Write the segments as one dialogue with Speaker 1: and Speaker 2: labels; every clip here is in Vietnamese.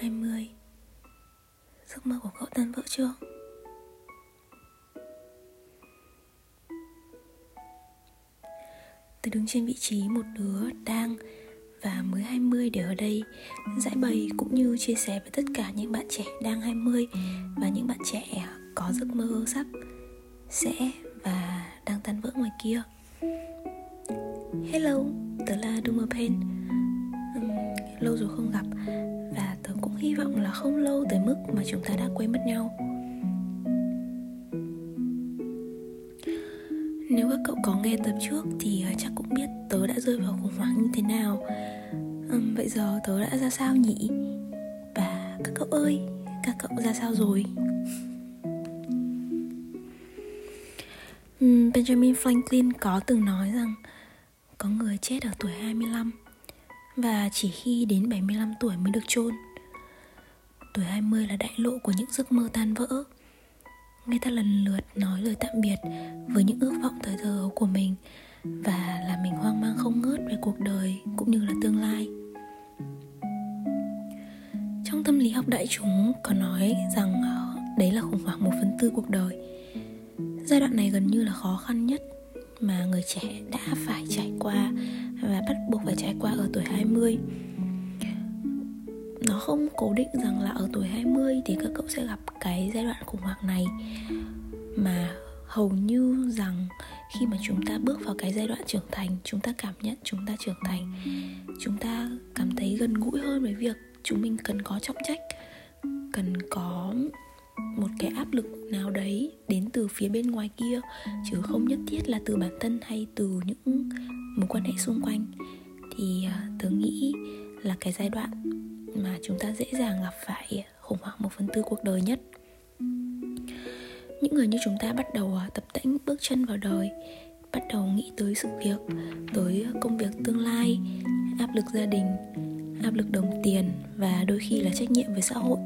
Speaker 1: 20 Giấc mơ của cậu tan vỡ chưa? Tôi đứng trên vị trí một đứa đang và mới 20 để ở đây giải bày cũng như chia sẻ với tất cả những bạn trẻ đang 20 và những bạn trẻ có giấc mơ sắp sẽ và đang tan vỡ ngoài kia. Hello, tớ là Duma Pen. Uhm, lâu rồi không gặp hy vọng là không lâu tới mức mà chúng ta đã quên mất nhau. Nếu các cậu có nghe tập trước thì ờ, chắc cũng biết tớ đã rơi vào khủng hoảng như thế nào uhm, Vậy giờ tớ đã ra sao nhỉ? Và các cậu ơi, các cậu ra sao rồi? uhm, Benjamin Franklin có từng nói rằng Có người chết ở tuổi 25 Và chỉ khi đến 75 tuổi mới được chôn Tuổi 20 là đại lộ của những giấc mơ tan vỡ. Người ta lần lượt nói lời tạm biệt với những ước vọng thời thơ của mình và làm mình hoang mang không ngớt về cuộc đời cũng như là tương lai. Trong tâm lý học đại chúng có nói rằng ờ, đấy là khủng hoảng một phần tư cuộc đời. Giai đoạn này gần như là khó khăn nhất mà người trẻ đã phải trải qua và bắt buộc phải trải qua ở tuổi 20 nó không cố định rằng là ở tuổi 20 thì các cậu sẽ gặp cái giai đoạn khủng hoảng này. Mà hầu như rằng khi mà chúng ta bước vào cái giai đoạn trưởng thành, chúng ta cảm nhận chúng ta trưởng thành, chúng ta cảm thấy gần gũi hơn với việc chúng mình cần có trọng trách, cần có một cái áp lực nào đấy đến từ phía bên ngoài kia, chứ không nhất thiết là từ bản thân hay từ những mối quan hệ xung quanh, thì à, tớ nghĩ là cái giai đoạn mà chúng ta dễ dàng gặp phải khủng hoảng một phần tư cuộc đời nhất. Những người như chúng ta bắt đầu à, tập tễnh bước chân vào đời, bắt đầu nghĩ tới sự việc, tới công việc tương lai, áp lực gia đình, áp lực đồng tiền và đôi khi là trách nhiệm với xã hội.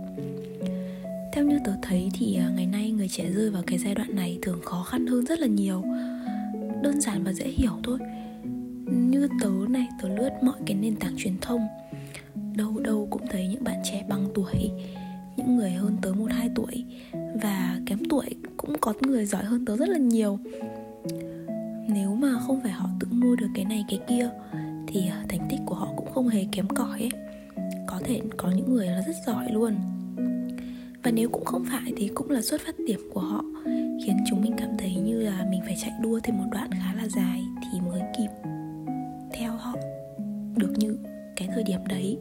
Speaker 1: Theo như tớ thấy thì à, ngày nay người trẻ rơi vào cái giai đoạn này thường khó khăn hơn rất là nhiều. Đơn giản và dễ hiểu thôi. Như tớ này, tớ lướt mọi cái nền tảng truyền thông đâu đâu cũng thấy những bạn trẻ bằng tuổi, những người hơn tớ một hai tuổi. Và kém tuổi cũng có người giỏi hơn tớ rất là nhiều. Nếu mà không phải họ tự mua được cái này, cái kia, thì thành tích của họ cũng không hề kém cỏi ấy. Có thể có những người là rất giỏi luôn. Và nếu cũng không phải thì cũng là xuất phát điểm của họ, khiến chúng mình cảm thấy như là mình phải chạy đua thêm một đoạn khá là dài thì mới kịp thời điểm đấy.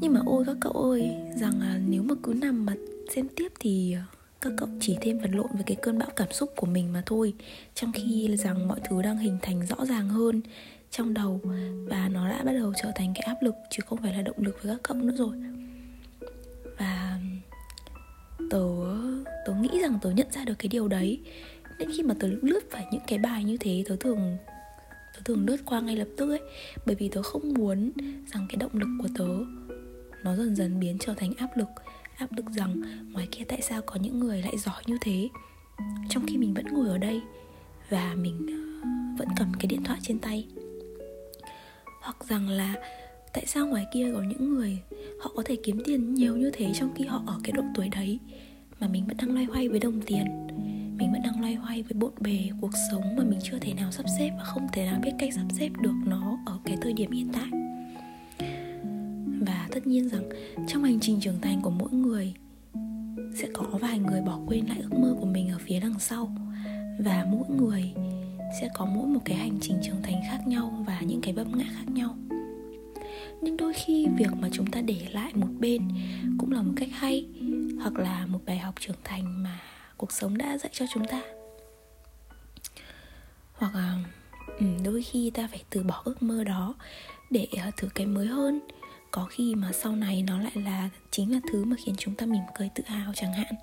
Speaker 1: Nhưng mà ôi các cậu ơi, rằng là nếu mà cứ nằm mà xem tiếp thì ờ, các cậu chỉ thêm vật lộn với cái cơn bão cảm xúc của mình mà thôi. Trong khi rằng mọi thứ đang hình thành rõ ràng hơn trong đầu và nó đã bắt đầu trở thành cái áp lực chứ không phải là động lực với các cậu nữa rồi. Và tớ tớ nghĩ rằng tớ nhận ra được cái điều đấy. Nên khi mà tớ lướt phải những cái bài như thế, tớ thường tớ thường lướt qua ngay lập tức ấy, bởi vì tớ không muốn rằng cái động lực của tớ, nó dần dần biến trở thành áp lực. Áp lực rằng, ngoài kia tại sao có những người lại giỏi như thế? Trong khi mình vẫn ngồi ở đây, và mình ờ, vẫn cầm cái điện thoại trên tay. Hoặc rằng là, tại sao ngoài kia có những người, họ có thể kiếm tiền nhiều như thế trong khi họ ở cái độ tuổi đấy, mà mình vẫn đang loay hoay với đồng tiền? Vẫn đang loay hoay với bộn bề cuộc sống mà mình chưa thể nào sắp xếp và không thể nào biết cách sắp xếp được nó ở cái thời điểm hiện tại. Và tất nhiên rằng, trong hành trình trưởng thành của mỗi người, sẽ có vài người bỏ quên lại ước mơ của mình ở phía đằng sau. Và mỗi người sẽ có mỗi một cái hành trình trưởng thành khác nhau và những cái vấp ngã khác nhau. Nhưng đôi khi việc mà chúng ta để lại một bên cũng là một cách hay hoặc là một bài học trưởng thành mà cuộc sống đã dạy cho chúng ta. Hoặc là ừ, đôi khi ta phải từ bỏ ước mơ đó để à, thử cái mới hơn. Có khi mà sau này nó lại là chính là thứ mà khiến chúng ta mỉm cười, tự hào chẳng hạn.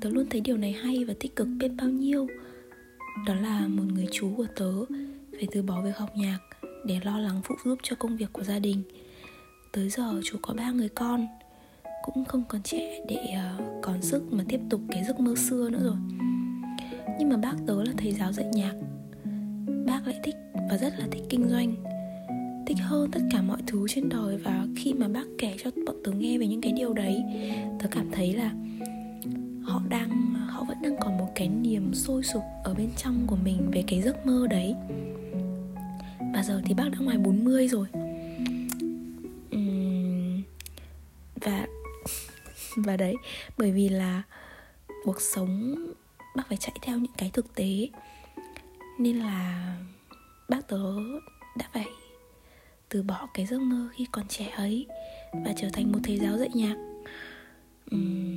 Speaker 1: Tớ luôn thấy điều này hay và tích cực, biết bao nhiêu. Đó là một người chú của tớ phải từ bỏ việc học nhạc để lo lắng phụ giúp cho công việc của gia đình. Tới giờ chú có ba người con cũng không còn trẻ để uh, còn sức mà tiếp tục cái giấc mơ xưa nữa rồi. Nhưng mà bác tớ là thầy giáo dạy nhạc. Bác lại thích và rất là thích kinh doanh. Thích hơn tất cả mọi thứ trên đời và khi mà bác kể cho bọn tớ nghe về những cái điều đấy tớ cảm thấy là họ đang họ vẫn đang còn một cái niềm sôi sục ở bên trong của mình về cái giấc mơ đấy. Và giờ thì bác đã ngoài 40 rồi. Và và đấy bởi vì là cuộc sống bác phải chạy theo những cái thực tế. Nên là bác tớ đã phải từ bỏ cái giấc mơ khi còn trẻ ấy và trở thành một thầy giáo dạy nhạc. Uhm,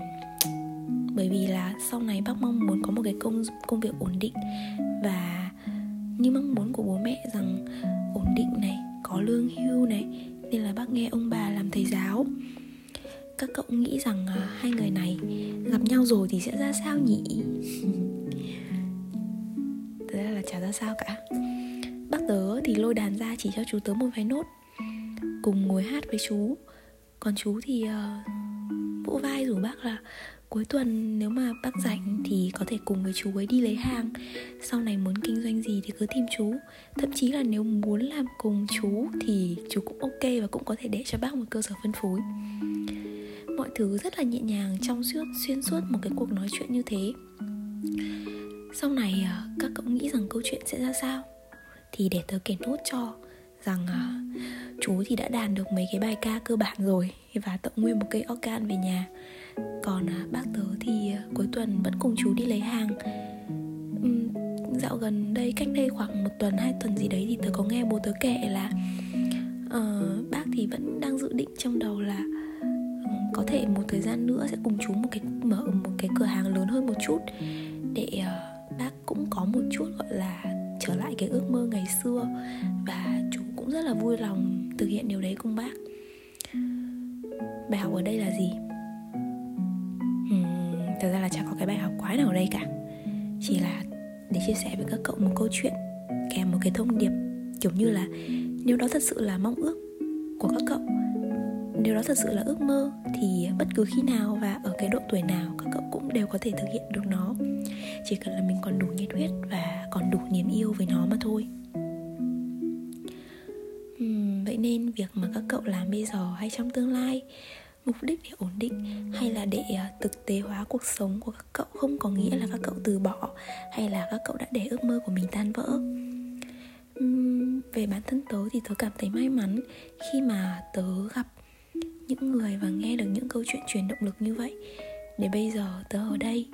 Speaker 1: bởi vì là sau này bác mong muốn có một cái công công việc ổn định. Và như mong muốn của bố mẹ rằng ổn định này có lương hưu này nên là bác nghe ông bà làm thầy giáo các cậu nghĩ rằng uh, hai người này gặp nhau rồi thì sẽ ra sao nhỉ? Thật ra là chả ra sao cả. Bác tớ thì lôi đàn ra chỉ cho chú tớ một vài nốt cùng ngồi hát với chú. Còn chú thì uh, vỗ vai rủ bác là cuối tuần nếu mà bác rảnh thì có thể cùng với chú ấy đi lấy hàng. Sau này muốn kinh doanh gì thì cứ tìm chú. Thậm chí là nếu muốn làm cùng chú thì chú cũng ok và cũng có thể để cho bác một cơ sở phân phối mọi thứ rất là nhẹ nhàng trong suốt xuyên suốt một cái cuộc nói chuyện như thế. Sau này à, các cậu nghĩ rằng câu chuyện sẽ ra sao? Thì để tớ kể nốt cho rằng uh, chú thì đã đàn được mấy cái bài ca cơ bản rồi và tận nguyên một cây organ về nhà. Còn uh, bác tớ thì cuối tuần vẫn cùng chú đi lấy hàng. Dạo gần đây cách đây khoảng một tuần hai tuần gì đấy thì tớ có nghe bố tớ kể là uh, bác thì vẫn đang dự định trong đầu là có thể một thời gian nữa sẽ cùng chú một cái mở một cái cửa hàng lớn hơn một chút để uh, bác cũng có một chút gọi là trở lại cái ước mơ ngày xưa. Và chú cũng rất là vui lòng thực hiện điều đấy cùng bác. Bài học ở đây là gì? Uhm, thật ra là chẳng có cái bài học quái nào ở đây cả. Chỉ là để chia sẻ với các cậu một câu chuyện kèm một cái thông điệp kiểu như là nếu đó thật sự là mong ước của các cậu nếu đó thật sự là ước mơ thì bất cứ khi nào và ở cái độ tuổi nào các cậu cũng đều có thể thực hiện được nó. Chỉ cần là mình còn đủ nhiệt huyết và còn đủ niềm yêu với nó mà thôi. Uhm, vậy nên việc mà các cậu làm bây giờ hay trong tương lai mục đích để ổn định hay là để à, thực tế hóa cuộc sống của các cậu không có nghĩa là các cậu từ bỏ hay là các cậu đã để ước mơ của mình tan vỡ. Uhm, về bản thân tớ thì tớ cảm thấy may mắn khi mà tớ gặp những người và nghe được những câu chuyện truyền động lực như vậy. Để bây giờ tớ ở đây,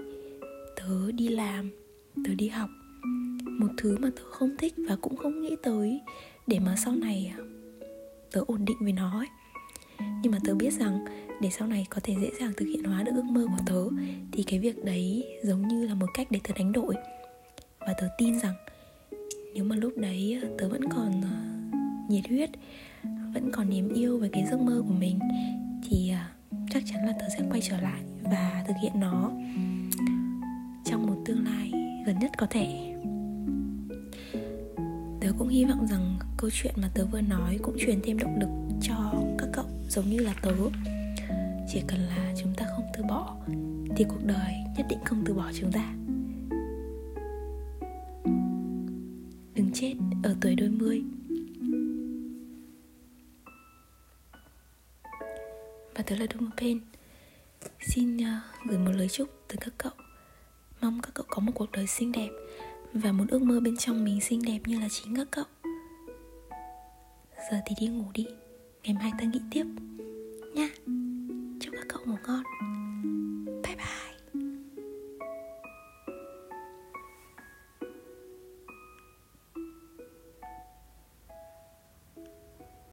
Speaker 1: tớ đi làm, tớ đi học. Một thứ mà tớ không thích và cũng không nghĩ tới để mà sau này à, tớ ổn định với nó ấy. nhưng mà tớ biết rằng để sau này có thể dễ dàng thực hiện hóa được ước mơ của tớ, thì cái việc đấy giống như là một cách để tớ đánh đổi. Và tớ tin rằng nếu mà lúc đấy à, tớ vẫn còn à, nhiệt huyết vẫn còn niềm yêu về cái giấc mơ của mình, thì à, chắc chắn là tớ sẽ quay trở lại và thực hiện nó trong một tương lai gần nhất có thể. Tớ cũng hy vọng rằng câu chuyện mà tớ vừa nói cũng truyền thêm động lực cho các cậu giống như là tớ. Chỉ cần là chúng ta không từ bỏ thì cuộc đời nhất định không từ bỏ chúng ta. Đừng chết ở tuổi đôi mươi. Và tớ là Đông Pen Xin uh, gửi một lời chúc từ các cậu. Mong các cậu có một cuộc đời xinh đẹp Và một ước mơ bên trong mình xinh đẹp như là chính các cậu. Giờ thì đi ngủ đi. Ngày mai ta nghĩ tiếp Nha Chúc các cậu ngủ ngon.